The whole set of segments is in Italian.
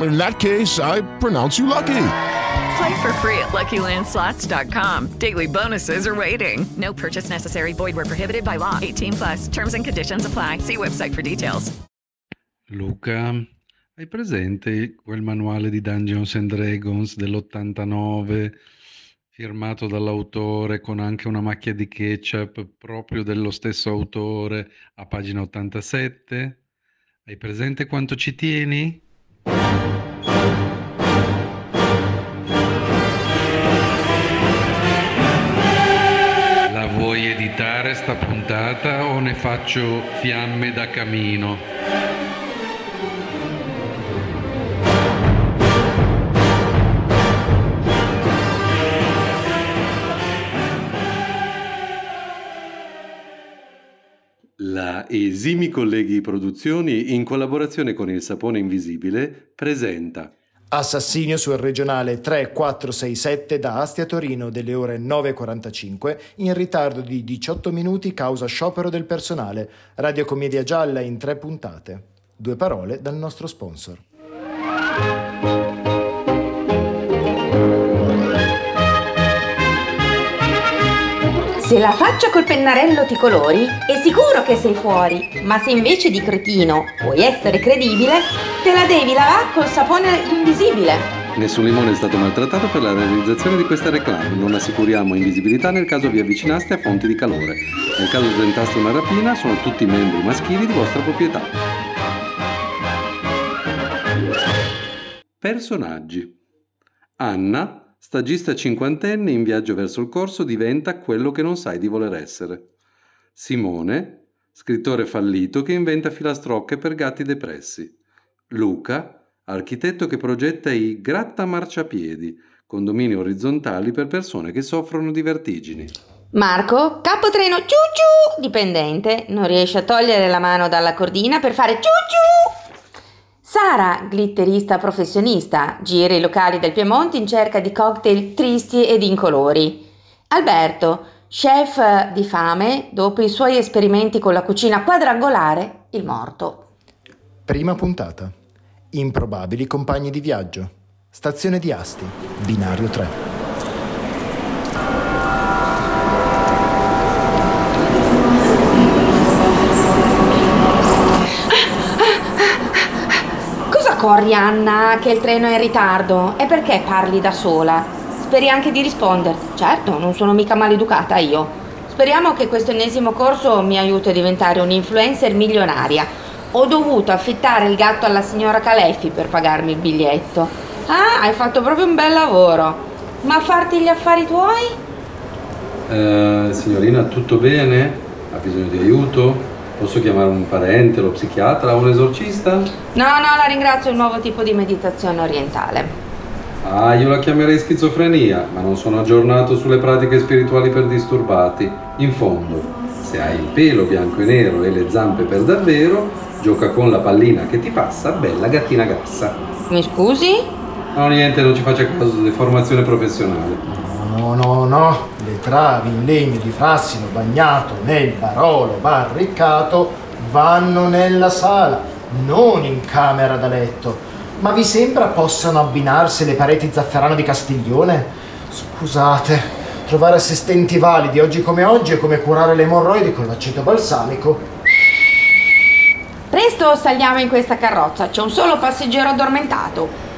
In that case, I pronounce you lucky. Play for free at LuckyLandSlots.com. Daily bonuses are waiting. No purchase necessary. Void where prohibited by law. 18 plus. Terms and conditions apply. See website for details. Luca, hai presente quel manuale di Dungeons and Dragons dell'89 firmato dall'autore con anche una macchia di ketchup proprio dello stesso autore a pagina 87? Hai presente quanto ci tieni? La vuoi editare sta puntata o ne faccio fiamme da camino? Esimi Colleghi Produzioni, in collaborazione con il Sapone Invisibile, presenta Assassinio sul regionale 3467 da Asti a Torino delle ore 9.45 in ritardo di 18 minuti causa sciopero del personale. Radiocommedia gialla in tre puntate. Due parole dal nostro sponsor. Se la faccia col pennarello ti colori, è sicuro che sei fuori, ma se invece di cretino vuoi essere credibile, te la devi lavare col sapone invisibile. Nessun limone è stato maltrattato per la realizzazione di questa reclame. Non assicuriamo invisibilità nel caso vi avvicinaste a fonti di calore. Nel caso tentaste una rapina, sono tutti membri maschili di vostra proprietà. Personaggi. Anna, stagista cinquantenne in viaggio verso il corso, diventa quello che non sai di voler essere. Simone, scrittore fallito che inventa filastrocche per gatti depressi. Luca, architetto che progetta i grattamarciapiedi, condomini orizzontali per persone che soffrono di vertigini. Marco, capotreno ciu ciu, dipendente, non riesce a togliere la mano dalla cordina per fare ciu ciu. Sara, glitterista professionista, gira i locali del Piemonte in cerca di cocktail tristi ed incolori. Alberto, chef di fame, dopo i suoi esperimenti con la cucina quadrangolare, il morto. Prima puntata. Improbabili compagni di viaggio. Stazione di Asti, binario 3. Cosa corri, Anna, che il treno è in ritardo? E perché parli da sola? Speri anche di rispondere. Certo, non sono mica maleducata io. Speriamo che questo ennesimo corso mi aiuti a diventare un'influencer milionaria. Ho dovuto affittare il gatto alla signora Caleffi per pagarmi il biglietto. Ah, hai fatto proprio un bel lavoro. Ma farti gli affari tuoi? Eh, signorina, tutto bene? Ha bisogno di aiuto? Posso chiamare un parente, lo psichiatra, un esorcista? No, no, la ringrazio, è un nuovo tipo di meditazione orientale. Ah, io la chiamerei schizofrenia, ma non sono aggiornato sulle pratiche spirituali per disturbati. In fondo, se hai il pelo bianco e nero e le zampe per davvero, gioca con la pallina che ti passa, bella gattina grassa. Mi scusi? No, niente, non ci faccia caso, deformazione professionale. No, no, no, le travi in legno di frassino bagnato nel barolo barricato vanno nella sala, non in camera da letto. Ma vi sembra possano abbinarsi le pareti zafferano di Castiglione? Scusate, trovare assistenti validi oggi come oggi è come curare le emorroidi con l'aceto balsamico. Presto saliamo in questa carrozza, c'è un solo passeggero addormentato.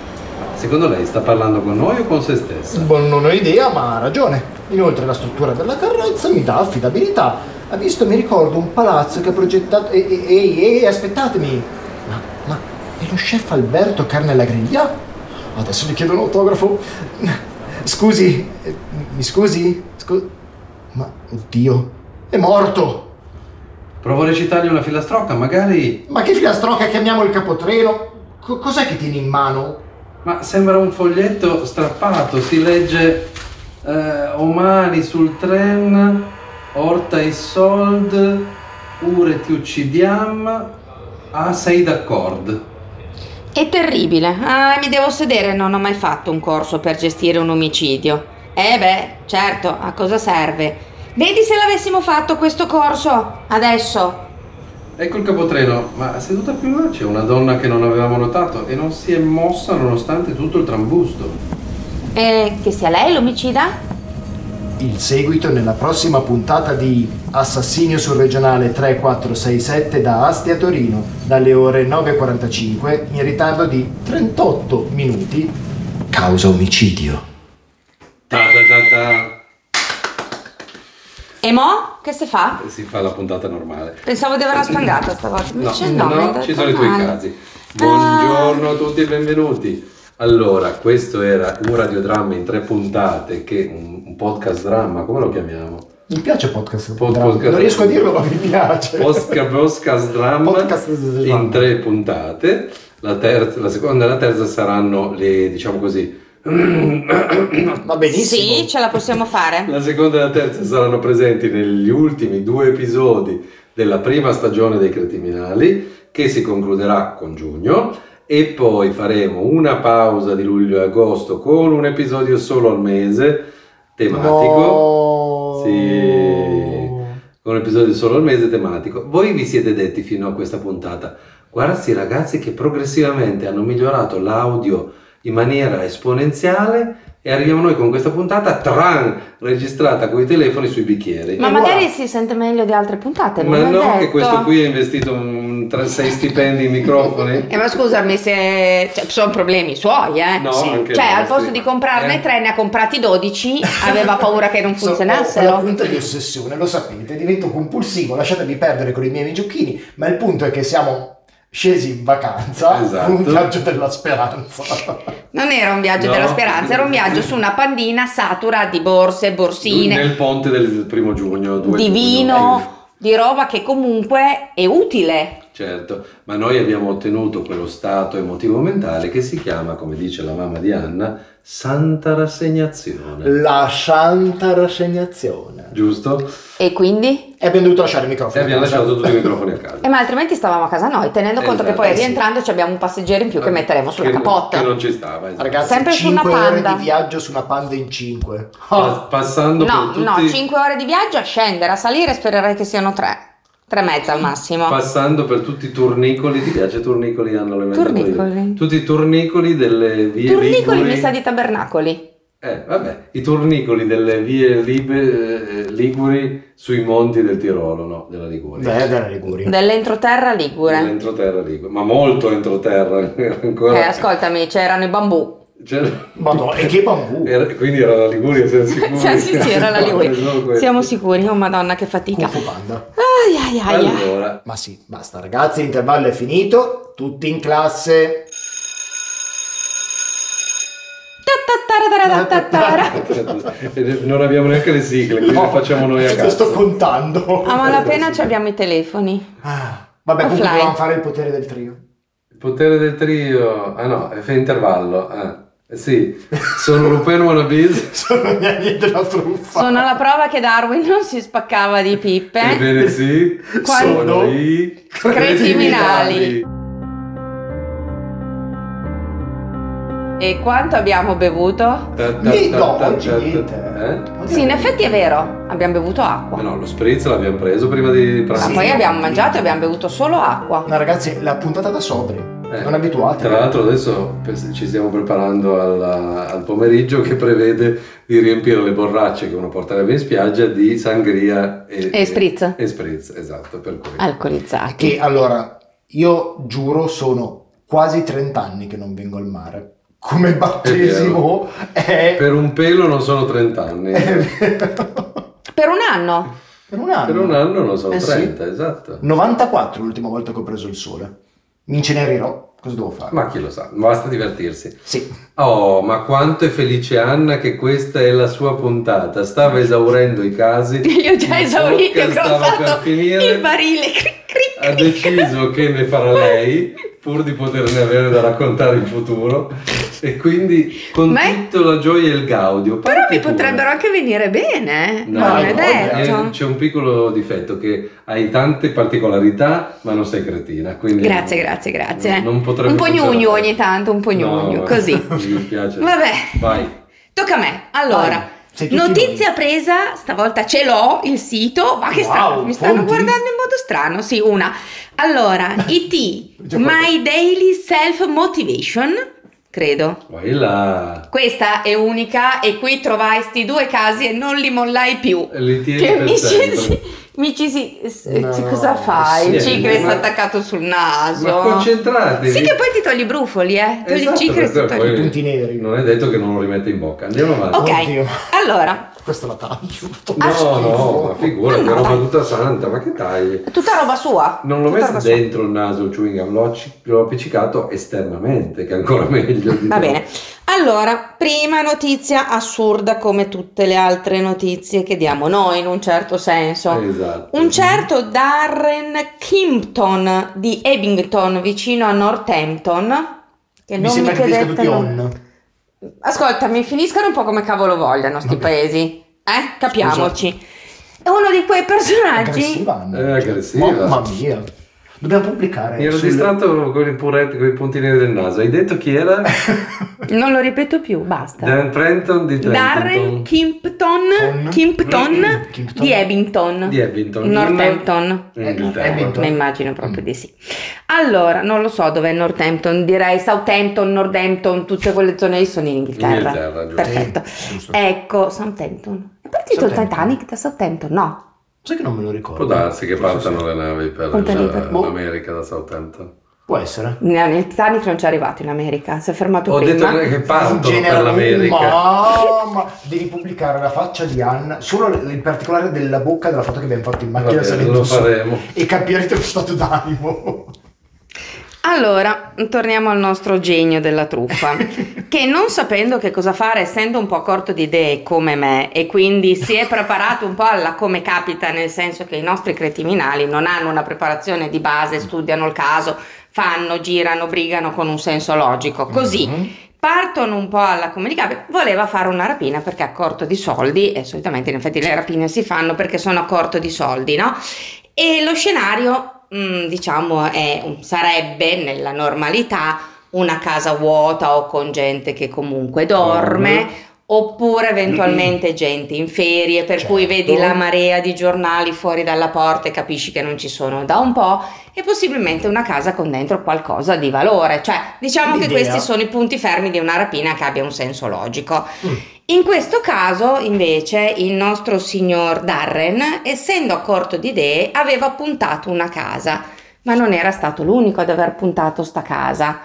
Secondo lei sta parlando con noi o con se stessa? Boh, non ho idea, ma ha ragione. Inoltre la struttura della carrozza mi dà affidabilità. Ha visto, mi ricordo, un palazzo che ha progettato... Ehi, ehi, ehi, aspettatemi! Ma, ma, è lo chef Alberto Carne alla griglia? Adesso gli chiedo un autografo. Scusi, eh, mi scusi? Scu- ma, oddio, è morto! Provo a recitargli una filastrocca, magari... Ma che filastrocca chiamiamo il capotreno? Co- cos'è che tieni in mano? Ma sembra un foglietto strappato, si legge eh, Omani sul tren, Orta i sold, Ure ti uccidiam, ah sei d'accordo. È terribile. Ah, mi devo sedere, non ho mai fatto un corso per gestire un omicidio. Eh beh, certo, a cosa serve? Vedi se l'avessimo fatto questo corso adesso. Ecco il capotreno, ma seduta più in là c'è una donna che non avevamo notato e non si è mossa nonostante tutto il trambusto. E che sia lei l'omicida? Il seguito nella prossima puntata di Assassinio sul regionale 3467 da Asti a Torino, dalle ore 9.45 in ritardo di 38 minuti, causa omicidio. Ta ta ta ta. E mo? Che si fa? Si fa la puntata normale. Pensavo di averla spangata stavolta. No, no, no, ci sono i tuoi casi. Buongiorno a tutti e benvenuti. Allora, questo era un radiodramma in tre puntate, che un, un podcast dramma, come lo chiamiamo? Mi piace podcast. Pod- dramma. podcast- non riesco a dirlo, ma mi piace. Posca- podcast dramma Podcast dramma. in tre puntate. La, terza, la seconda e la terza saranno le, diciamo così, Va benissimo. Sì, ce la possiamo fare. La seconda e la terza saranno presenti negli ultimi due episodi della prima stagione dei Cretiminali, che si concluderà con giugno, e poi faremo una pausa di luglio e agosto con un episodio solo al mese, tematico. No. Sì, con un episodio solo al mese tematico. Voi vi siete detti fino a questa puntata, guarda ragazzi che progressivamente hanno migliorato l'audio in maniera esponenziale e arriviamo noi con questa puntata tran registrata con i telefoni sui bicchieri. Ma E magari voilà. si sente meglio di altre puntate, non Ma è no, detto. che questo qui ha investito un, tra sei stipendi in microfoni. Eh, ma scusami se cioè, sono problemi suoi, eh. No, Sì. anche Cioè, al posto di comprarne Eh. tre, ne ha comprati 12, aveva paura che non funzionassero. una punta di ossessione, lo sapete, divento compulsivo, lasciatemi perdere con i miei giochini, ma il punto è che siamo scesi in vacanza Esatto. un viaggio della speranza. Non era un viaggio No. della speranza, era un viaggio su una pandina satura di borse, borsine, Nel ponte del primo giugno. 2 di giugno. vino, di roba che comunque è utile. Certo, ma noi abbiamo ottenuto quello stato emotivo mentale che si chiama, come dice la mamma di Anna, santa rassegnazione. La santa rassegnazione. Giusto? E quindi? E abbiamo dovuto lasciare il E microfono. abbiamo a casa. lasciato tutti i microfoni a casa. Eh, ma altrimenti stavamo a casa noi, tenendo conto che Esatto, poi sì. rientrando ci abbiamo un passeggero in più che metteremo sulla Che- capotta. Che non ci stava. esatto. Ragazzi, Sempre su una 5 ore Panda. di viaggio su una panda in 5. Pa- Passando No, per no, tutti... 5 ore di viaggio a scendere, a salire spererei che siano 3. 3 e mezza al massimo. Passando per tutti i turnicoli, ti piace turnicoli? Hanno le Turnicoli? Tutti i turnicoli delle vie Turnicoli liguri. mi sa di tabernacoli. Eh, vabbè, i turnicoli delle vie libe- eh, liguri sui monti del Tirolo, no, della Liguria. Beh, della Liguria. Dell'entroterra ligure. Dell'entroterra ligure, ma molto entroterra ancora. Eh, ascoltami, c'erano i bambù. C'era- Madonna, e che bambù. era- quindi era la Liguria, siamo sicuri? Sì, sì, sì, era la Liguria. Siamo sicuri, oh madonna che fatica. Kung Panda. Ai ai ai. ai. Allora, Ma sì, basta ragazzi, l'intervallo è finito, tutti in classe. Non abbiamo neanche le sigle, quindi le facciamo noi a Lo casa. sto contando. A malapena ci abbiamo i telefoni. Ah, Vabbè, comunque Offline. dobbiamo fare il potere del trio. Il potere del trio, ah no, è intervallo, ah. Eh sì, sono Lupin Wannabes. Sono gli anni della truffa. Sono la prova che Darwin non si spaccava di pippe. Ebbene sì, Quando- sono i Cretiminali. E quanto abbiamo bevuto? Ta- ta- Ni- ta- no, oggi niente. Eh? Sì, in effetti è vero, abbiamo bevuto acqua. Ma no, lo spritz l'abbiamo preso prima di Ma pranzo. poi abbiamo mangiato e abbiamo bevuto solo acqua. No, ragazzi, la puntata da sobri. Eh, Non abituati. Tra l'altro adesso ci stiamo preparando al, al pomeriggio che prevede di riempire le borracce che uno porterebbe in spiaggia di sangria e, E spritz. E spritz, esatto, per cui. Alcolizzati. Che allora, io giuro, sono quasi 30 anni che non vengo al mare. Come battesimo è... Per un pelo non sono 30 anni. Per un anno. Per un anno. Per un anno non sono Eh sì. 30, esatto. 94 l'ultima volta che ho preso il sole. Mi incenerirò. Cosa devo fare? Ma chi lo sa, basta divertirsi. Sì. Oh, ma quanto è felice Anna che questa è la sua puntata. Stava esaurendo i casi. Li ho già ho stava per finire. il barile. cric, cric, Ha deciso che ne farà lei pur di poterne avere da raccontare in futuro e quindi con Ma è- tutta la gioia e il gaudio. Però mi pure. potrebbero anche venire bene, No, non è no, detto. eh, c'è un piccolo difetto che hai tante particolarità ma non sei cretina. Grazie, grazie, grazie. Non un po' gnugno ogni tanto, un po' gnugno, No, così. Mi piace. Vabbè, Vai. tocca a me. Allora, Notizia presa, stavolta ce l'ho il sito, ma che Wow, strano, mi stanno fonti? guardando in modo strano. Sì, una. Allora, IT, My Daily Self Motivation, credo. Là. Questa è unica e qui trovai sti due casi e non li mollai più. Li tieni Che mi mi ci si, s- No, cosa fai? sì, il cicre ma- sta attaccato sul naso. Ma concentratevi. Sì, che poi ti togli i brufoli, eh. Togli Esatto, il cicre e togli. poi punti neri. Non è detto che non lo rimette in bocca. Andiamo avanti. Ok, Oddio. allora, Questa la taglio. No, no, ma figurati, No, roba tutta santa, ma che tagli? tutta roba sua. Non l'ho Tutta messo roba sua. dentro il naso il chewing gum, l'ho, l'ho appiccicato esternamente, che è ancora meglio. Va bene. Allora, prima notizia assurda come tutte le altre notizie che diamo noi in un certo senso. Esatto. Un certo Darren Kimpton di Abington vicino a Northampton. Che Mi non- on. Ascoltami, finiscano un po' come cavolo vogliano sti Vabbè. paesi. Eh? Capiamoci. È uno di quei personaggi. Aggressiva. Anna. È aggressiva. Mamma mia. Dobbiamo pubblicare. Mi ero sul- distratto con i puretti, con i puntini del naso. Hai detto chi era? Non lo ripeto più, basta. Dan Trenton di Darren Trenton. Kimpton, Con? Kimpton Kimpton. di Abington. Di Abington. Northampton. In Inghilterra. Abington. Ne immagino proprio di sì. Allora, non lo so dov'è Northampton, direi Southampton, Northampton, tutte quelle zone lì sono in Inghilterra. Inghilterra, giusto. Perfetto. Sì, giusto. Ecco, Southampton. È partito il Southampton. Titanic da Southampton? No. Sai che non me lo Può ricordo. darsi che Forse partano sì. le navi per la- per- boh. l'America da Southampton. Può essere. No, il Titanic non ci è arrivato in America, si è fermato Ho prima. detto che partono per Genera- l'America. Mamma, devi pubblicare la faccia di Anna, solo in particolare della bocca della foto che abbiamo fatto in macchina Vabbè, salendo lo su. faremo. E capirete lo stato d'animo. Allora, torniamo al nostro genio della truffa, che non sapendo che cosa fare, essendo un po' corto di idee come me, e quindi si è preparato un po' alla come capita, nel senso che i nostri criminali non hanno una preparazione di base, studiano il caso, fanno, girano, brigano con un senso logico. Così partono un po' alla comunicare, voleva fare una rapina perché ha corto di soldi, e solitamente in effetti le rapine si fanno perché sono a corto di soldi, no? E lo scenario, mm, diciamo, è, sarebbe nella normalità una casa vuota o con gente che comunque dorme. Oppure eventualmente gente in ferie, per cui Certo. vedi la marea di giornali fuori dalla porta e capisci che non ci sono da un po', e possibilmente una casa con dentro qualcosa di valore. Cioè, diciamo che L'idea. questi sono i punti fermi di una rapina che abbia un senso logico. In questo caso, invece, il nostro signor Darren, essendo a corto di idee, aveva puntato una casa, ma non era stato l'unico ad aver puntato sta casa.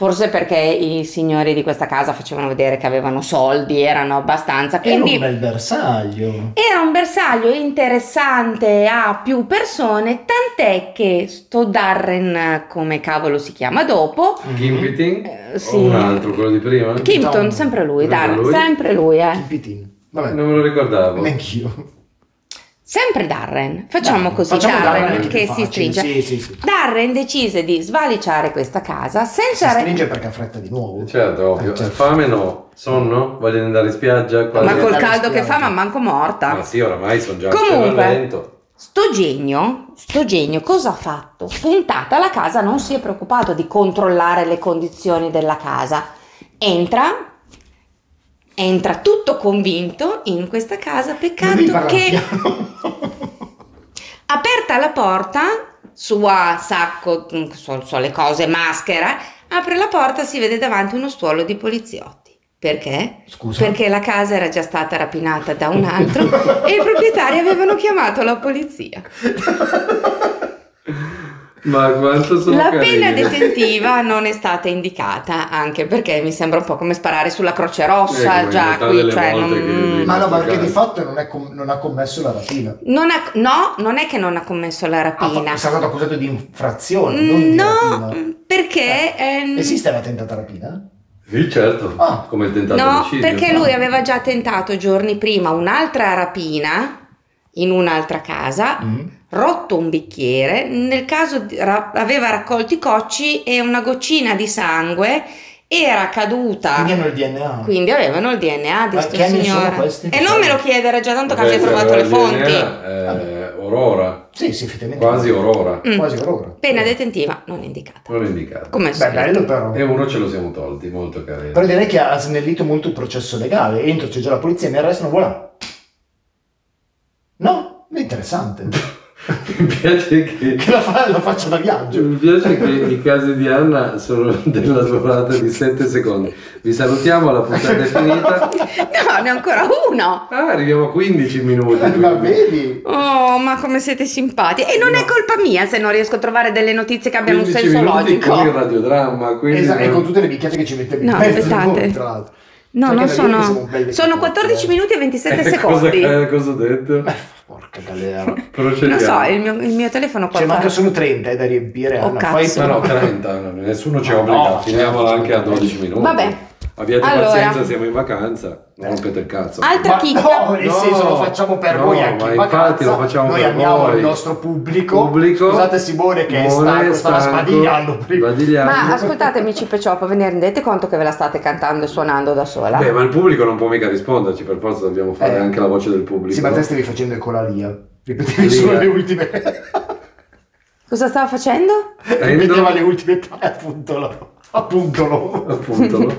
Forse perché i signori di questa casa facevano vedere che avevano soldi, erano abbastanza, Era quindi un bel bersaglio. era un bersaglio interessante a più persone, tant'è che sto Darren, come cavolo si chiama dopo, Gimpiting? Eh, sì. O un altro, quello di prima? Kimpton, No. sempre lui, Sempre Darren, lui? sempre lui, eh. Il pitin. Vabbè, Non me lo ricordavo. neanch'io. Sempre Darren, facciamo Dai, così facciamo Darren, Darren, che si stringe. Sì, sì, sì. Darren decise di svaliciare questa casa Si senza... re- stringe perché ha fretta di nuovo. Certo, ovvio. Eh, certo. Fame no. Sonno? Voglio andare in spiaggia? Ma col caldo che fa, ma manco morta. Ma sì, oramai sono già Comunque- vento. Sto genio, sto genio cosa ha fatto? Puntata la casa, non si è preoccupato di controllare le condizioni della casa. Entra, entra tutto convinto in questa casa, peccato che aperta la porta, sua sacco, mm, so, so le cose, maschera, apre la porta, si vede davanti uno stuolo di poliziotti. Perché? Scusa. Perché la casa era già stata rapinata da un altro e i proprietari avevano chiamato la polizia. Ma quanto sono La carini. pena detentiva non è stata indicata, anche perché mi sembra un po' come sparare sulla Croce Rossa, Ecco, in già qui, cioè non... Ma no, ma perché di fatto non, è com- non ha commesso la rapina. non ha- no, non è che non ha commesso la Ha rapina. fa- è stato accusato di infrazione, non No, perché... ehm, Esiste la tentata rapina? Sì, certo. Ah. Come il tentato No, omicidio. perché lui aveva già tentato giorni prima un'altra rapina in un'altra casa, Mm. Rotto un bicchiere, nel caso aveva raccolto i cocci e una goccina di sangue era caduta. Quindi hanno il DNA. Quindi avevano il DNA di Ma questo che signore. questi? E non me lo chiedere già tanto che Vabbè, abbia se trovato le fonti. DNA, eh, Aurora. Sì, sì, effettivamente. Quasi Aurora. Mm. Quasi Aurora. Pena detentiva non indicata. Non è indicato. Come Beh, bello però. E uno ce lo siamo tolti, molto carino. Però direi che ha snellito molto il processo legale. Entro, c'è già la polizia, mi arrestano, voilà. No? È interessante. Mi piace che... che la, fa- la faccia da viaggio. Mi piace che i casi di Anna sono della durata di 7 secondi. Vi salutiamo, la puntata è finita. No, ne ho ancora uno. Ah, arriviamo a 15 minuti. Ma quindi. vedi? Oh, ma come siete simpatici. E non è colpa mia se non riesco a trovare delle notizie che abbiano un 15 senso logico. con il radiodramma. Quindi Esatto, e con tutte le bicchiate che ci mettevi No, in mezzo aspettate. tra l'altro. No, Cioè, non sono. Sono tutti, 14 eh. minuti e 27 Eh, secondi. Cosa, eh, cosa ho detto? Porca galera. Procediamo. Non so, il mio, il mio telefono qua. Fa- manca solo 30 eh, da riempire. Oh, Anna. cazzo. Ma no, 30, no, nessuno ci obbliga, no, finiamola anche a 12 minuti. Vabbè. Abbiate Allora. pazienza, siamo in vacanza, non rompete il cazzo. Altra chicca. no, nel No, senso lo facciamo per no, voi anche ma in vacanza. infatti lo facciamo Noi per amiamo voi. il nostro pubblico. Pubblico. Scusate Simone che è Simone, stanco, stava sbadigliando prima. sbadigliando. Ma ascoltate, amici Pecioppo, ve ne rendete conto che ve la state cantando e suonando da sola? Beh, ma il pubblico non può mica risponderci, per forza dobbiamo fare Eh. anche la voce del pubblico. Sì, ma te stavi facendo il colalia. Ripetevi solo le ultime. Cosa stava facendo? Ripeteva le ultime parole, appunto. lo- Appuntolo. Appuntolo.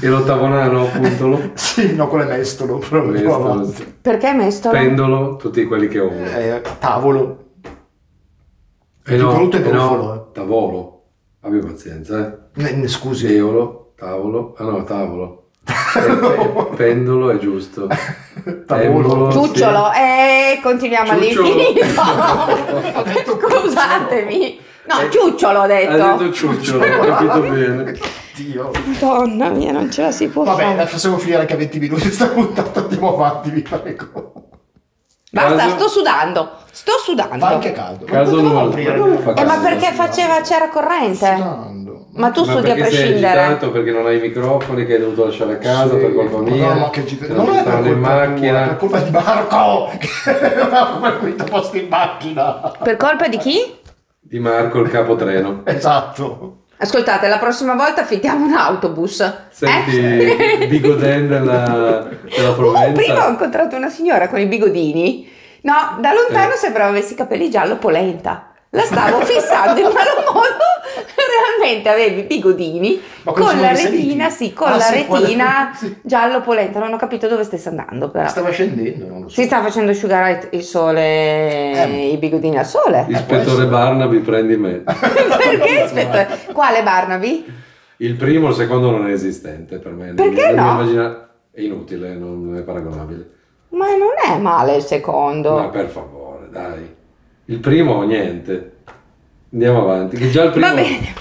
E l'ottavo nano, appuntolo. Sì, no, quello è mestolo. Però andiamo Mestolo. Perché mestolo? Pendolo, tutti quelli che ho. Eh, tavolo. E più brutto è e brufolo, eh. Tavolo. Abbi pazienza, eh. Ne- ne- scusi. Eolo, tavolo. Ah no, tavolo. Pe- pendolo è giusto. Tavolo. Pendolo, sì. Ciucciolo, e continuiamo Ciucciolo. all'infinito. Scusatemi. No, ciucciolo ho detto. Ha detto ciucciolo, ho capito bene. Dio. Madonna mia, non ce la si può Vabbè, fare. la facciamo finire anche a 20 minuti sta puntata. Andiamo avanti, vi prego. Basta, Caso- sto sudando. Sto sudando. Fa anche caldo. Caso Non aprire Eh, ma perché faceva, c'era corrente? Sudando. Ma tu Ma studi a perché sei prescindere. agitato perché non hai i microfoni che hai dovuto lasciare a casa Sì, per colpa mia. No, ma che gita- Che Non è per colpa in tua, macchina. per colpa di Marco. Che non ha il quinto posto in macchina. Per colpa di chi? Di Marco il capotreno. Esatto. Ascoltate, la prossima volta affittiamo un autobus. Senti, Eh? Bigoden della, della Uh, Provenza. prima ho incontrato una signora con i bigodini. No, da lontano Eh. sembrava avessi i capelli giallo polenta. La stavo fissando in malo modo. Realmente avevi i bigodini con la retina, sì, con Ah, la sì, retina sì. giallo polenta. Non ho capito dove stesse andando, però. Stava scendendo, non lo so. Si sta facendo asciugare il sole, Eh. i bigodini al sole. Ispettore Barnaby, prendi me. Perché? Aspetta, quale Barnaby? Il primo, il secondo non è esistente per me. Perché mio no? immagina- È inutile, non è paragonabile. Ma non è male il secondo. Ma per favore, dai. Il primo, niente. Andiamo avanti. Che già il primo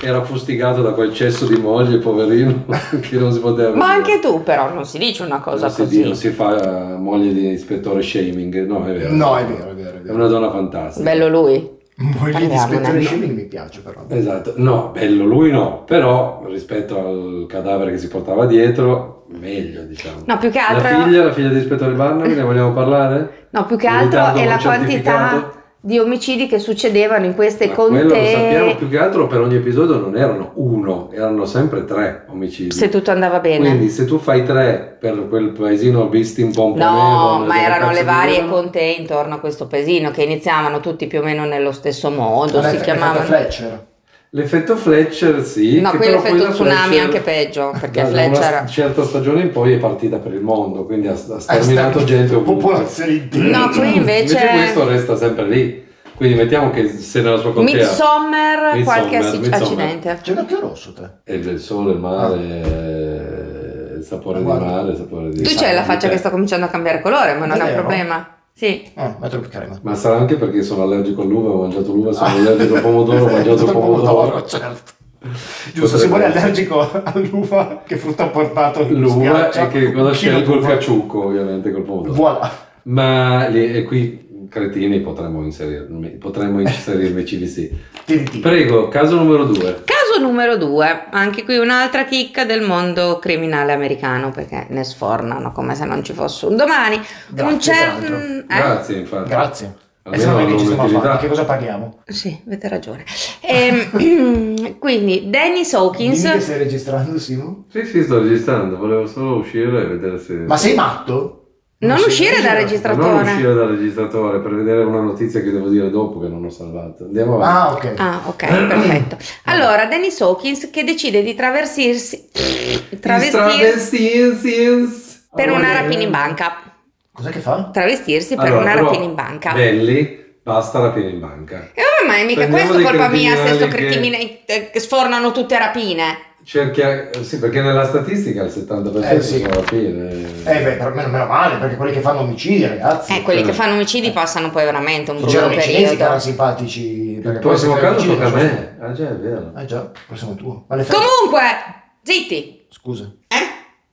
era fustigato da quel cesso di moglie, poverino, che non si poteva Ma anche tu però non si dice una cosa non si, così. non si fa eh, moglie di ispettore shaming. No, è vero. No, è vero, è vero, è È vero. una donna fantastica. Bello lui. Moglie di ispettore Shaming mi piace però. Esatto, no, bello lui no, però rispetto al cadavere che si portava dietro, meglio diciamo. No, più che La altro, figlia, la figlia di ispettore Barnaby, ne vogliamo parlare? no, più che altro è la quantità? Di omicidi che succedevano in queste Ma quello lo sappiamo contee più che altro per ogni episodio non erano uno, erano sempre tre omicidi. se tutto andava bene. Quindi se tu fai tre per quel paesino Bistin Pomponevole... No, ma erano le varie vivevano, contee intorno a questo paesino che iniziavano tutti più o meno nello stesso modo, Vabbè, si è chiamavano... Fletcher. L'effetto Fletcher sì. No, che qui l'effetto tsunami è Fletcher- anche peggio, perché da- da Fletcher... una certa stagione in poi è partita per il mondo, quindi ha, ha sterminato sta- gente ovunque. Popolazione intera. No, qui invece... questo resta sempre lì. Quindi mettiamo che se nella sua contea Midsommar, Midsommar, qualche Midsommar. accidente. C'è un occhio rosso te. è il sole, il mare, eh, il sapore Guarda. di mare, il sapore di Tu c'hai la faccia te. che sta cominciando a cambiare colore, ma non è un problema. Sì. Eh, più crema. Ma sarà anche perché sono allergico all'uva, ho mangiato l'uva, sono allergico al pomodoro, ho mangiato il pomodoro. certo. Giusto, Simone è allergico all'uva, che frutta ha portato? L'uva è che cosa scelgo il caciucco, ovviamente, col pomodoro. Voilà. Ma lì, e qui, cretini, potremmo inserirmi, potremmo inserirmi CVC. Prego, caso numero due. Caso numero due, anche qui un'altra chicca del mondo criminale americano perché ne sfornano come se non ci fosse un domani. Grazie, un tra certo... l'altro. Grazie, infatti. Grazie. E Almeno se non è che ci stiamo a un'utilità. fare, che cosa paghiamo? Sì, avete ragione. Ehm, quindi Dennis Hawkins... Dimmi che stai registrando, Simo? Sì, sì, sto registrando, volevo solo uscire e vedere se... Ma sei matto? Non sei uscire dal registrato? registratore. Non uscire dal registratore per vedere una notizia che devo dire dopo che non ho salvato. Andiamo avanti. Ah, ok. Ah, ok, perfetto. Allora, Dennis Hawkins che decide di travestirsi, travestirsi per una rapina in banca. Cos'è che fa? Travestirsi per Allora, una rapina in banca. Belli, basta rapina in banca. E vabbè, ma è mica Prendiamo questo colpa mia se sto cretini eh, che sfornano tutte rapine. Cerchia... Sì, perché nella statistica il 70% Eh, sì. sono rapine. Eh beh, per meno, meno male, perché quelli che fanno omicidi, ragazzi. Eh, quelli cioè- che fanno omicidi passano poi veramente un brutto cinesi che erano periodo. simpatici. Il prossimo caso tocca a me. Ah già, è vero. Eh già, il prossimo è tuo. Comunque, zitti, Scusa. eh?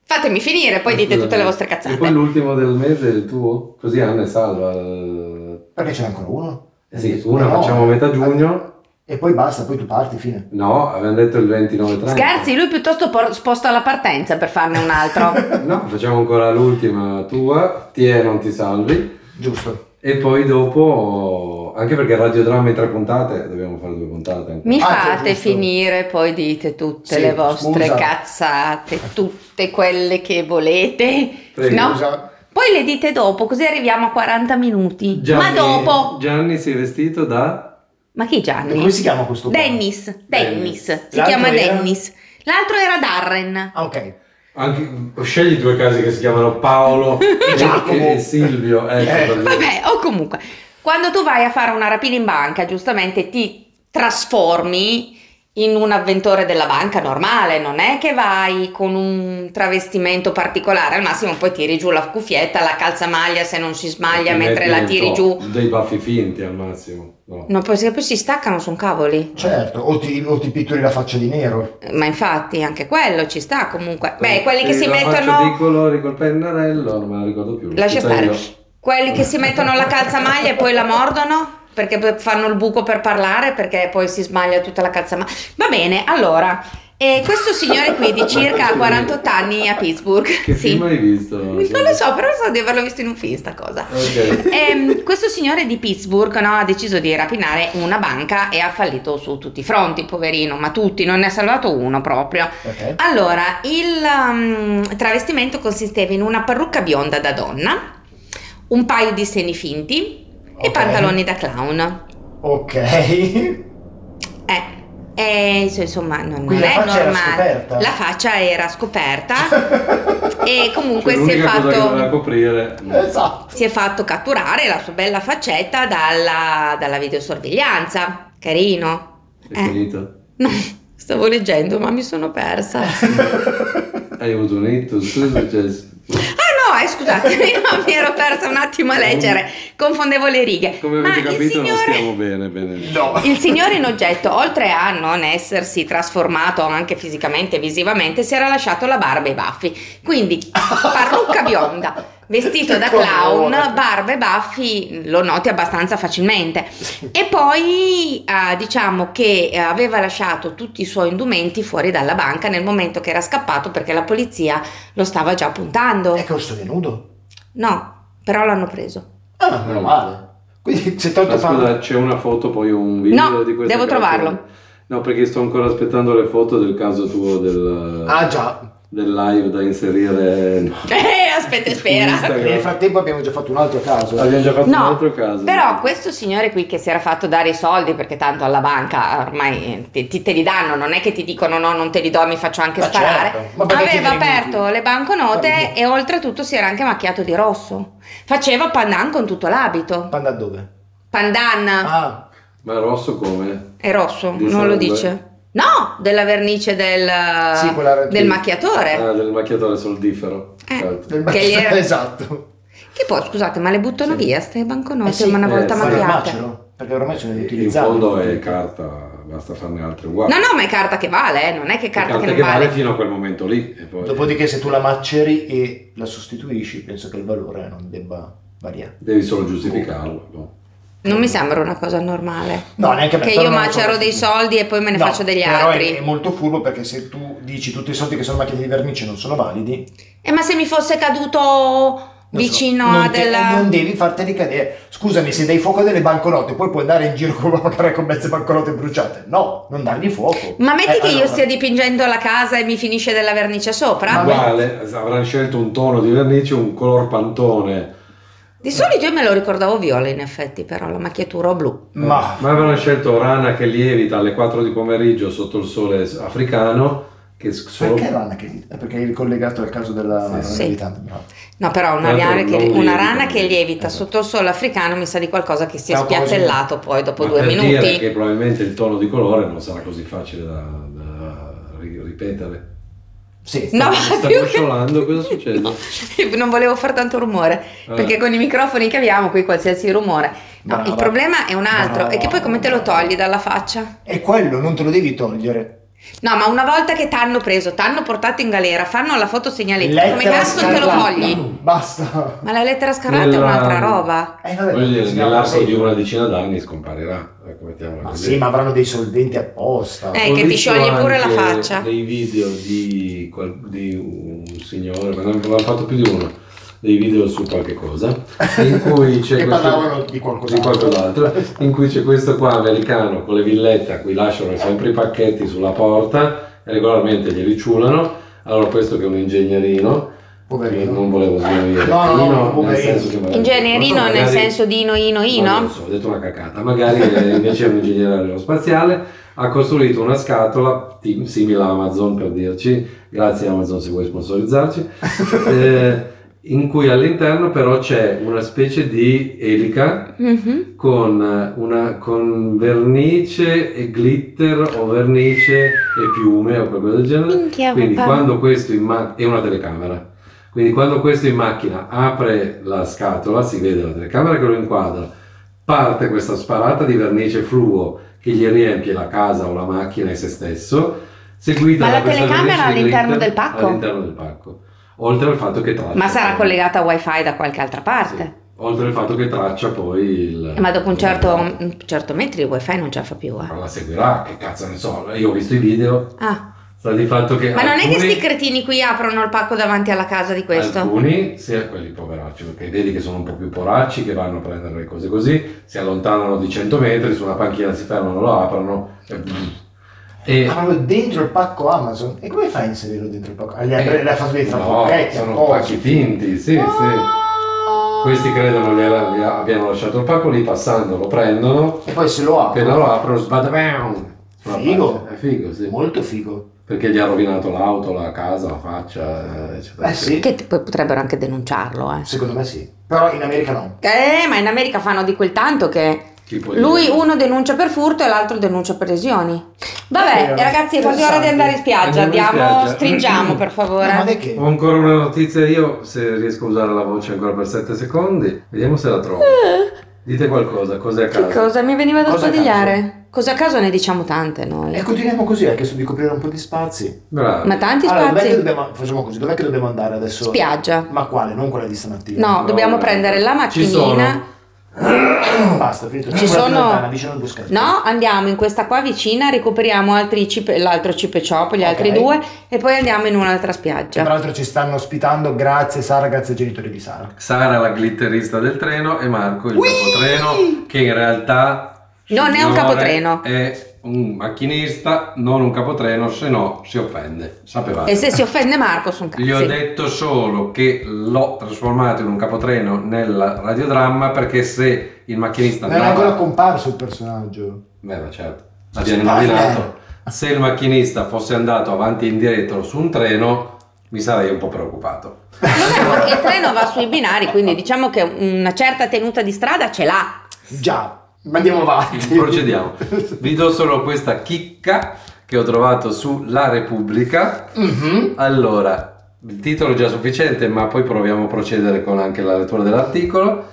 Fatemi finire, poi dite tutte le vostre E poi cazzate. l'ultimo del mese è il tuo? Così Anna è salva. Eh Perché ce n'è ancora uno? Sì, una No. facciamo a metà giugno. E poi basta, poi tu parti, fine. No, avevamo detto il 29-30. Scherzi, lui piuttosto por- sposta la partenza per farne un altro. No, facciamo ancora l'ultima tua. Ti è, non ti salvi. Giusto. E poi dopo, anche perché radiodramma in tre puntate, dobbiamo fare due puntate. anche. Mi Ah, fate giusto. finire, poi dite tutte Sì, le vostre scusa. cazzate, tutte quelle che volete. Prego. No? Scusa. Poi le dite dopo, così arriviamo a 40 minuti. Gianni- Ma dopo. Gianni si è vestito da... Ma chi Gianni? come si chiama questo qua? Dennis. Dennis. Si L'altro chiama era? Dennis. L'altro era Darren. Ah, ok. Anche, scegli due casi che si chiamano Paolo e, Giacomo. e Silvio. Ecco, Eh, dire. Vabbè, o comunque, quando tu vai a fare una rapina in banca, giustamente ti trasformi in un avventore della banca normale, non è che vai con un travestimento particolare, al massimo poi tiri giù la cuffietta, la calzamaglia se non si smaglia mentre la tiri giù. Dei baffi finti al massimo. No. No, poi, poi si staccano, sono cavoli. Certo, o ti, o ti pitturi la faccia di nero. Ma infatti anche quello ci sta comunque. Beh, quelli che si mettono... di colori col pennarello, non me la ricordo più. Lascia stare. io. Quelli che si mettono la calzamaglia e poi la mordono perché fanno il buco per parlare perché poi si smaglia tutta la calzamaglia. Va bene, allora, eh, questo signore qui di circa 48 anni a Pittsburgh. Che sì. film hai visto? Non lo so, però so di averlo visto in un film sta cosa. Ok. Ehm, questo signore di Pittsburgh no, ha deciso di rapinare una banca e ha fallito su tutti i fronti, poverino, ma tutti, non ne ha salvato uno proprio. Ok. Allora, il um, travestimento consisteva in una parrucca bionda da donna, un paio di seni finti e Ok. pantaloni da clown. Ok. Eh, eh, inso- insomma, non, non è faccia era normale. scoperta? La faccia era scoperta e comunque Cioè, si è fatto. coprire. esatto. Si è fatto catturare la sua bella faccetta dalla, dalla videosorveglianza. Carino. È Eh. finito. No, stavo leggendo, ma mi sono persa. Hai avuto un ictus, cosa è successo? Eh, scusatemi, no, mi ero persa un attimo a leggere, confondevo le righe. Come Ma avete il capito non signore- stiamo bene, bene. No. Il signore in oggetto, oltre a non essersi trasformato anche fisicamente e visivamente, si era lasciato la barba e i baffi. Quindi parrucca bionda, vestito da clown, barba e baffi lo noti abbastanza facilmente. E poi eh, diciamo che eh, aveva lasciato tutti i suoi indumenti fuori dalla banca nel momento che era scappato perché la polizia lo stava già puntando. È che sto nudo. No, però l'hanno preso. Ah, meno male. Quindi Ma tanto scusa, c'è una foto, poi un video No, di questa devo trovarlo. No, perché sto ancora aspettando le foto del caso tuo del, Ah già. Del live da inserire. No. Eh, aspetta e spera. Nel frattempo abbiamo già fatto un altro caso. Abbiamo già fatto un No, altro caso. però questo signore qui che si era fatto dare i soldi perché tanto alla banca ormai ti, ti- te li danno, non è che ti dicono no, non te li do, mi faccio anche Ma sparare. certo, Aveva aperto le banconote Guarda. e oltretutto si era anche macchiato di rosso. Faceva pandan con tutto l'abito. Panda dove? Pandan Ah, Ma rosso come? è rosso, Di non lo sangue? dice. No, della vernice del, Sì, del macchiatore. Ah, del macchiatore soldifero. Eh. Certo. del Che gli era- esatto. Che poi, scusate, ma le buttano via ste banconote Eh sì, una eh, volta il macchiate? macero, perché ormai sono In riutilizzabili. fondo è carta, basta farne altre uguali. No, no, ma è carta che vale, eh, non è che è carta, carta che non che vale vale. fino a quel momento lì. E poi Dopodiché se tu la maceri e la sostituisci, penso che il valore non debba variare. devi solo giustificarlo. no? Non mi sembra una cosa normale. No, neanche me, Che però io macero so- dei soldi e poi me ne No, faccio degli però altri. È, è molto furbo perché se tu dici tutti i soldi che sono macchine di vernice non sono validi, Eh, ma se mi fosse caduto non so, vicino non a te- della... non devi farteli cadere. Scusami, se dai fuoco a delle banconote, poi puoi andare in giro con la pagare con mezze banconote bruciate. No, non dargli fuoco. Ma metti Eh, che io allora- stia dipingendo la casa e mi finisce della vernice sopra? Uguale, avranno scelto un tono di vernice, un color pantone. Di solito io me lo ricordavo viola in effetti, però la macchiatura blu. Ma Ma avevano scelto rana che lievita alle 4 di pomeriggio sotto il sole africano. Che solo... perché rana che è perché è collegato al caso della Sì. Sì. militante, bravo. No, però una, rana che, una lievita, rana che lievita. lievita sotto il sole africano mi sa di qualcosa che si è spiattellato poi dopo Ma due per minuti. dire che probabilmente il tono di colore non sarà così facile da, da ri- ripetere. Sì. No, Sta più che- cosa succede? No, non volevo fare tanto rumore Ah. perché con i microfoni che abbiamo qui qualsiasi rumore. No, Brava. il problema è un altro, Brava. è che poi come te lo togli dalla faccia? È quello, non te lo devi togliere. No, ma una volta che t'hanno preso, t'hanno portato in galera, fanno la foto segnaletica, come Lettera cazzo te lo togli? Basta. Ma la lettera scarlatta è Nella- un'altra roba. Eh, vabbè, Voglio dire, si nell'arco di una decina d'anni scomparirà. Ecco, mettiamola Ma così. sì, ma avranno dei solventi apposta. Eh, Ho che ti visto scioglie pure la anche faccia. dei video di, qual- di un signore, ma ne avevano fatto più di uno, dei video su qualche cosa, in cui c'è questo, parlavano di qualcos'altro. di qualcos'altro, in cui c'è questo qua americano con le villette a cui lasciano sempre i pacchetti sulla porta e regolarmente li riciulano. Allora questo che è un ingegnerino, Poverino. non volevo sminuire, No, no, no, nel poverino. senso che magari- Ingegnerino so, nel magari- senso di ino ino No, ino? non so, ho detto una cacata. Magari eh, invece è un ingegnere aerospaziale, ha costruito una scatola simile a Amazon per dirci, grazie Amazon se vuoi sponsorizzarci, eh, in cui all'interno però c'è una specie di elica Mhm. con, eh, una, con vernice e glitter o vernice e piume o qualcosa del genere. Minchia, Quindi papà. quando questo in ma- è una telecamera. Quindi quando questo in macchina apre la scatola, si vede la telecamera che lo inquadra, parte questa sparata di vernice fluo che gli riempie la casa o la macchina e se stesso, seguita Ma da la telecamera all'interno del pacco? All'interno del pacco. Oltre al fatto che traccia. Ma sarà collegata a wifi da qualche altra parte. Sì. Oltre al fatto che traccia poi il... Ma dopo un certo, un certo metro il wifi non ce la fa più. eh. Ma la seguirà, che cazzo ne so. Io ho visto i video, Ah, sta di fatto che ma non è che alcuni- sti cretini qui aprono il pacco davanti alla casa di questo? Alcuni, sia quelli poveracci, perché vedi che sono un po' più poracci, che vanno a prendere le cose così, si allontanano di 100 metri, su una panchina si fermano, lo aprono e... e Ma proprio dentro il pacco Amazon. E come fai a inserirlo dentro il pacco? Ah, Gli ha, Eh, ha fatto dei no, trappocchetti sono apposta. pacchi finti, sì, sì. Questi credono gli abbiano lasciato il pacco lì, passando lo prendono, E poi se lo appena apro. lo aprono, sbadabam! Figo. È figo, sì. Molto figo. Perché gli ha rovinato l'auto, la casa, la faccia, eh, eccetera. Eh sì, Che poi potrebbero anche denunciarlo, eh. secondo me sì. Però in America no. Eh, ma in America fanno di quel tanto che lui uno denuncia per furto e l'altro denuncia per lesioni. Vabbè, Eh, ragazzi, è quasi ora di andare in spiaggia. Andiamo in Andiamo, spiaggia. stringiamo per No, favore. che? Ho ancora una notizia io, se riesco a usare la voce ancora per 7 secondi. Vediamo se la trovo. Dite qualcosa, cos'è a caso? Eh. Che cosa? Mi veniva da Cosa a spadigliare. Cosa a caso ne diciamo tante noi. E continuiamo così, hai chiesto di coprire un po' di spazi. Bravo. Ma tanti Allora, dov'è che spazi? dobbiamo, facciamo così, dov'è che dobbiamo andare adesso? Spiaggia. Ma quale? Non quella di stamattina. No, No, dobbiamo no. prendere la Ci macchinina. Basta, finito. Ci sono- vicino al boschetto. No, andiamo in questa qua vicina, recuperiamo altri cipe- l'altro cipe shop, gli altri Ok. due e poi andiamo in un'altra spiaggia. peraltro ci stanno ospitando, grazie Sara, grazie ai genitori di Sara. Sara la glitterista del treno e Marco il capotreno che in realtà Non è un capotreno. È un macchinista, non un capotreno, se no si offende. Sapevate. E se si offende Marco sono Gli ho cazzi. detto solo che l'ho trasformato in un capotreno nel radiodramma perché se il macchinista Non è andava- ancora comparso il personaggio. Beh, ma certo, l'abbiamo Spoiler. immaginato. Se il macchinista fosse andato avanti e indietro su un treno, mi sarei un po' preoccupato. Diciamo che il treno va sui binari, quindi diciamo che una certa tenuta di strada ce l'ha. Già, ma andiamo avanti. Procediamo. Vi do solo questa chicca che ho trovato su La Repubblica. Mhm. Allora, il titolo è già sufficiente, ma poi proviamo a procedere con anche la lettura dell'articolo.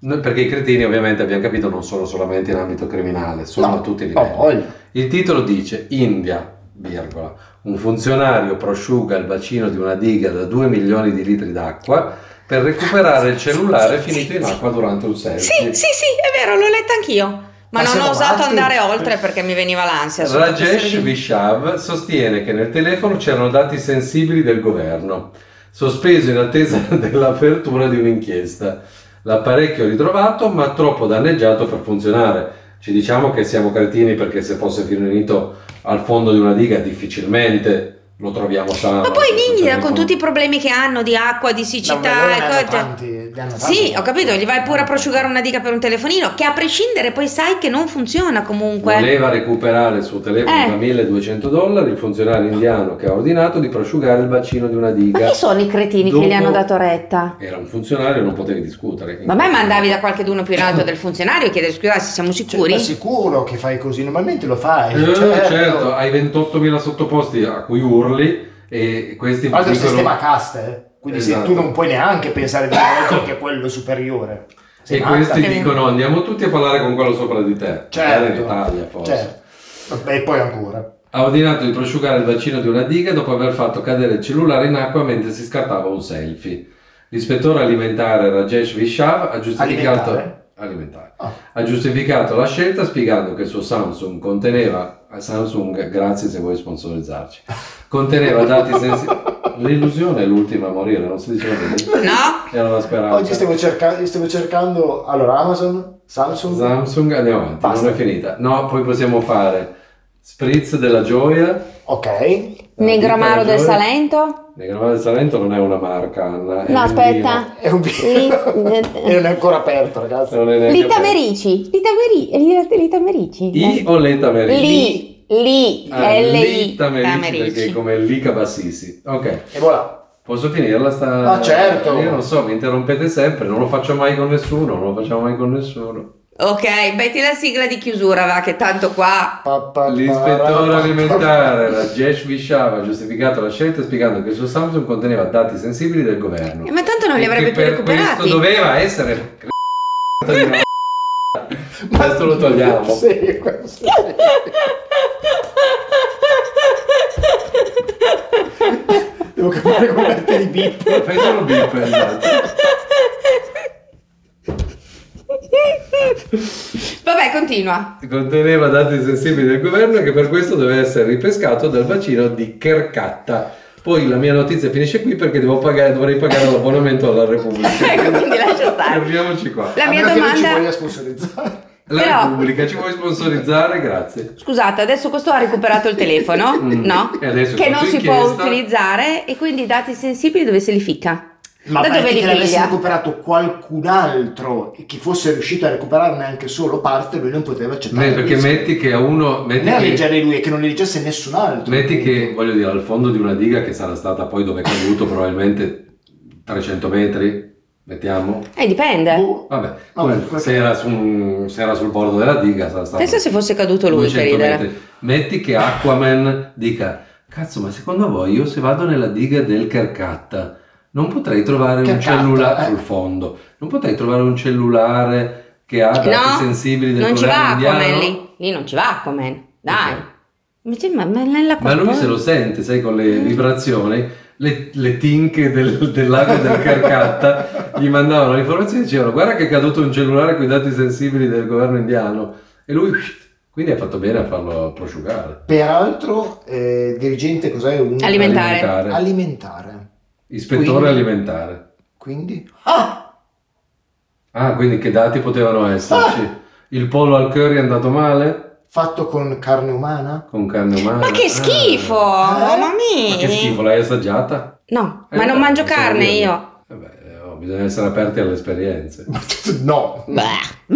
Noi- Perché i cretini ovviamente abbiamo capito non sono solamente in ambito criminale, sono No, a tutti i livelli. voglia. Il titolo dice India, virgola, un funzionario prosciuga il bacino di una diga da 2 milioni di litri d'acqua per recuperare il cellulare finito in acqua durante un selfie. Sì, sì, sì, è vero, l'ho letta anch'io. Ma, Ma non ho osato andare oltre perché mi veniva l'ansia. Rajesh. Vishav sostiene che nel telefono c'erano dati sensibili del governo, sospeso in attesa dell'apertura di un'inchiesta. L'apparecchio ritrovato ma troppo danneggiato per funzionare. Ci diciamo che siamo cretini perché se fosse finito al fondo di una diga difficilmente lo troviamo sano. Ma poi in questo India, telefono. con tutti i problemi che hanno di acqua, di No, siccità ma loro e tanti, tanti. Sì, ho capito, gli vai pure a prosciugare una diga per un telefonino, che a prescindere poi sai che non funziona comunque. Voleva recuperare il suo telefono Eh. da 1200 dollari, il funzionario indiano che ha ordinato di prosciugare il bacino di una Ma diga. chi sono i cretini Dopo- che gli hanno dato retta? Era un funzionario, non potevi discutere. Ma andavi da qualcheduno più in alto del funzionario e chiedere scusa, se siamo Cioè, sicuri? ma sicuro che fai così, normalmente lo fai. Eh, certo. hai 28.000 sottoposti a cui urli e questi il dicono- sistema cast, eh. quindi se Esatto. tu non puoi neanche pensare di altro che quello superiore. Sei e questi dicono andiamo tutti a parlare con quello sopra di te. Magari in Italia forse. certo. E poi ancora. Ha ordinato di prosciugare il bacino di una diga dopo aver fatto cadere il cellulare in acqua mentre si scattava un selfie. L'ispettore alimentare Rajesh Vishav ha giustificato, Alimentare? alimentare. Ah. ha giustificato la scelta spiegando che il suo Samsung conteneva Samsung, grazie se vuoi sponsorizzarci. Conteneva dati sensibili. L'illusione è l'ultima a morire, non si diceva bene. No? Era una speranza. Oggi stiamo, cerca- stiamo cercando allora Amazon, Samsung. Samsung, andiamo avanti, Basta. non è finita. No, poi possiamo fare Spritz della gioia. ok. Negramaro del. Salento? Negramaro del Salento non è una marca, Anna. è No, un aspetta. È un Li- e non è ancora aperto, ragazzi. vino. Non è neanche Lita Merici. Lita Merici. Lita Merici. I o Leta Merici? Lì. Lì. Ah, L-I. Tamerici. perché è come Lica Bassisi. Ok, E voilà. posso finirla sta... Ma certo. Io non so, mi interrompete sempre, non lo faccio mai con nessuno, non lo facciamo mai con nessuno. Ok, metti la sigla di chiusura, va, che tanto qua. Pa, pa, L'ispettore alimentare Rajesh Vishav ha giustificato la scelta spiegando che il suo Samsung conteneva dati sensibili del governo. Eh, ma tanto non li avrebbe più per recuperati. questo doveva essere una- questo lo togliamo Sì, questo sì. Devo capire come mettere i bip. fai solo bip esatto. Vabbè, continua. conteneva dati sensibili del governo e che per questo doveva essere ripescato dal bacino di Kerkatta poi la mia notizia finisce qui perché devo pagare, dovrei pagare l'abbonamento alla Repubblica Ecco, quindi lascia stare. fermiamoci qua La mia meno che non ci domanda... voglia sponsorizzare. La Però- Repubblica ci vuoi sponsorizzare? grazie Scusate, adesso questo ha recuperato il telefono, Mm. no? E Che non si può utilizzare e quindi i dati sensibili dove se li ficca? Ma da dove che l'avesse recuperato qualcun altro e che fosse riuscito a recuperarne anche solo parte, lui non poteva accettare. Beh, perché metti che a uno metti a che- leggere lui, è che non le leggesse nessun altro. Metti che, voglio dire, al fondo di una diga che sarà stata poi dove è caduto probabilmente 300 metri, mettiamo. Eh, dipende. Boh. Vabbè, Vabbè, comunque, se, era su un- se era sul bordo della diga sarà stato Pensa se fosse caduto lui per 200 ridere. metri. Metti che Aquaman dica, cazzo ma secondo voi io se vado nella diga del Kerkatta non potrei trovare un Kerkatta, cellulare eh. sul fondo, non potrei trovare un cellulare che ha dati No, sensibili del non ci va indiano? Aquaman lì. Lì non ci va Aquaman. Dai. Invece, ma, ma nella Ma lui se lo sente, sai, con le vibrazioni, le, le tinche del, del lago del Calcutta gli mandavano le informazioni e dicevano guarda che è caduto un cellulare con i dati sensibili del governo indiano. E lui, quindi ha fatto bene a farlo prosciugare. Peraltro, eh, dirigente cos'è? Un Alimentare. Alimentare. alimentare. Ispettore Quindi- alimentare. Quindi? Ah! Ah, quindi che dati potevano esserci? Il pollo al curry è andato male? Fatto con carne umana? Con carne umana? Ma che Ah. schifo! Mamma mia! Ma che schifo, l'hai assaggiata? No, Eh, ma non vabbè, mangio carne io. Vabbè, oh, bisogna essere aperti alle esperienze. No. Beh.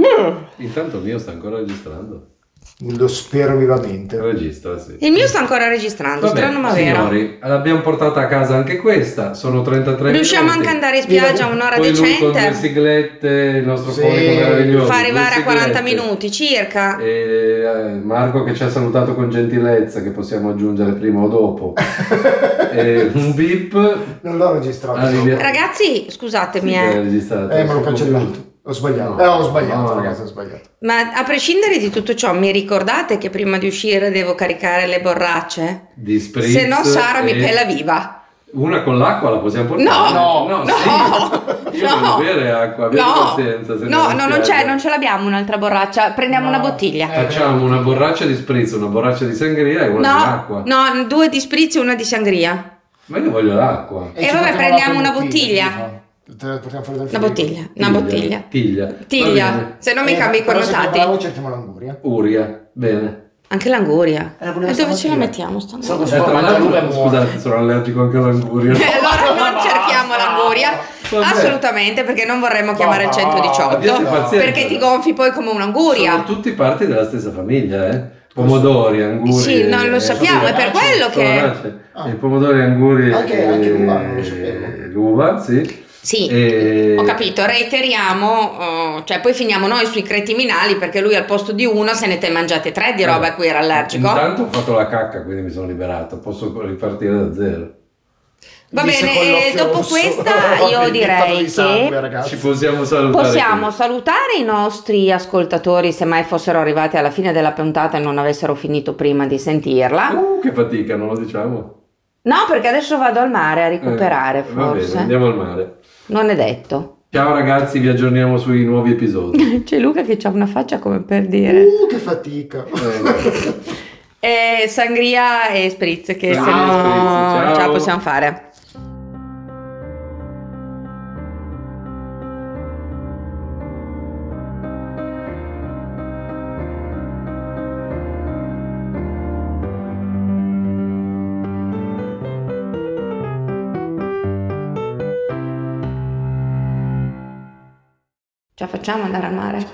Intanto il mio sta ancora registrando. Lo spero vivamente. Registra, sì. Il mio sta ancora registrando, Vabbè, strano ma vero. signori, l'abbiamo portata a casa anche questa, sono 33 Riusciamo minuti. anche ad andare in spiaggia un'ora Poi lui con due decente? siglette, il nostro Sì. fonico meraviglioso. Fa arrivare a 40 siglette. minuti circa. E eh, Marco che ci ha salutato con gentilezza, che possiamo aggiungere prima o dopo. e un bip. Non l'ho registrato. Arrivi- Ragazzi, scusatemi, Sì, eh, registrato. Eh, ma l'ho cancellato. Ho sbagliato. No. Eh, ho sbagliato, No, ragazzi, ho sbagliato. ma a prescindere di tutto ciò, mi ricordate che prima di uscire devo caricare le borracce? Di spritz Se no Sara mi e- pela viva. Una con l'acqua la possiamo portare? No, no, no, sì. Io no. voglio bere acqua, abbiate No, pazienza. se no, no, non c'è, non ce l'abbiamo un'altra borraccia. Prendiamo No. una bottiglia. Eh, Facciamo una borraccia di spritz, una borraccia di sangria e una di No, acqua. no, due di spritz e una di sangria. Ma io voglio l'acqua. E ci vabbè, prendiamo una bottiglia. Te la portiamo fuori dal Una frigo. bottiglia, una bottiglia. Tiglia. Tiglia, se no mi Eh, cambi i connotati. bravo cerchiamo l'anguria. Uria, bene. Anche l'anguria. Eh, E dove ce la mettiamo Eh, scusate, sono allergico anche all'anguria. E allora non cerchiamo l'anguria. Vabbè. Assolutamente, perché non vorremmo chiamare il 118. abbiate pazienza. Perché ti gonfi poi come Sono un'anguria. tutti parti della stessa famiglia, eh? Pomodori, anguri. Sì, non lo sappiamo, è per sono quello che. Ah. I pomodori, anguri. Anche- e- anche l'uva, non lo sapevo. L'uva, sì. Sì, E- ho capito, reiteriamo, eh, cioè poi finiamo noi sui criminali perché lui al posto di uno se ne te mangiate tre di roba a cui era allergico. Intanto ho fatto la cacca, quindi mi sono liberato. Posso ripartire da zero. Va Disse bene, e l'occhio dopo rosso. questa io direi di sangue, che. Ci possiamo salutare. possiamo salutare i nostri ascoltatori se mai fossero arrivati alla fine della puntata e non avessero finito prima di sentirla. Uh, che fatica, non lo diciamo. No, perché adesso vado al mare a recuperare, Eh, Va bene, forse. andiamo al mare. Non è detto. Ciao ragazzi, vi aggiorniamo sui nuovi episodi. C'è Luca che ha una faccia come per dire. Uh, che fatica. Eh, E sangria e spritz che se Sangria e no spritz, ciao. ce la possiamo fare. Facciamo andare al mare?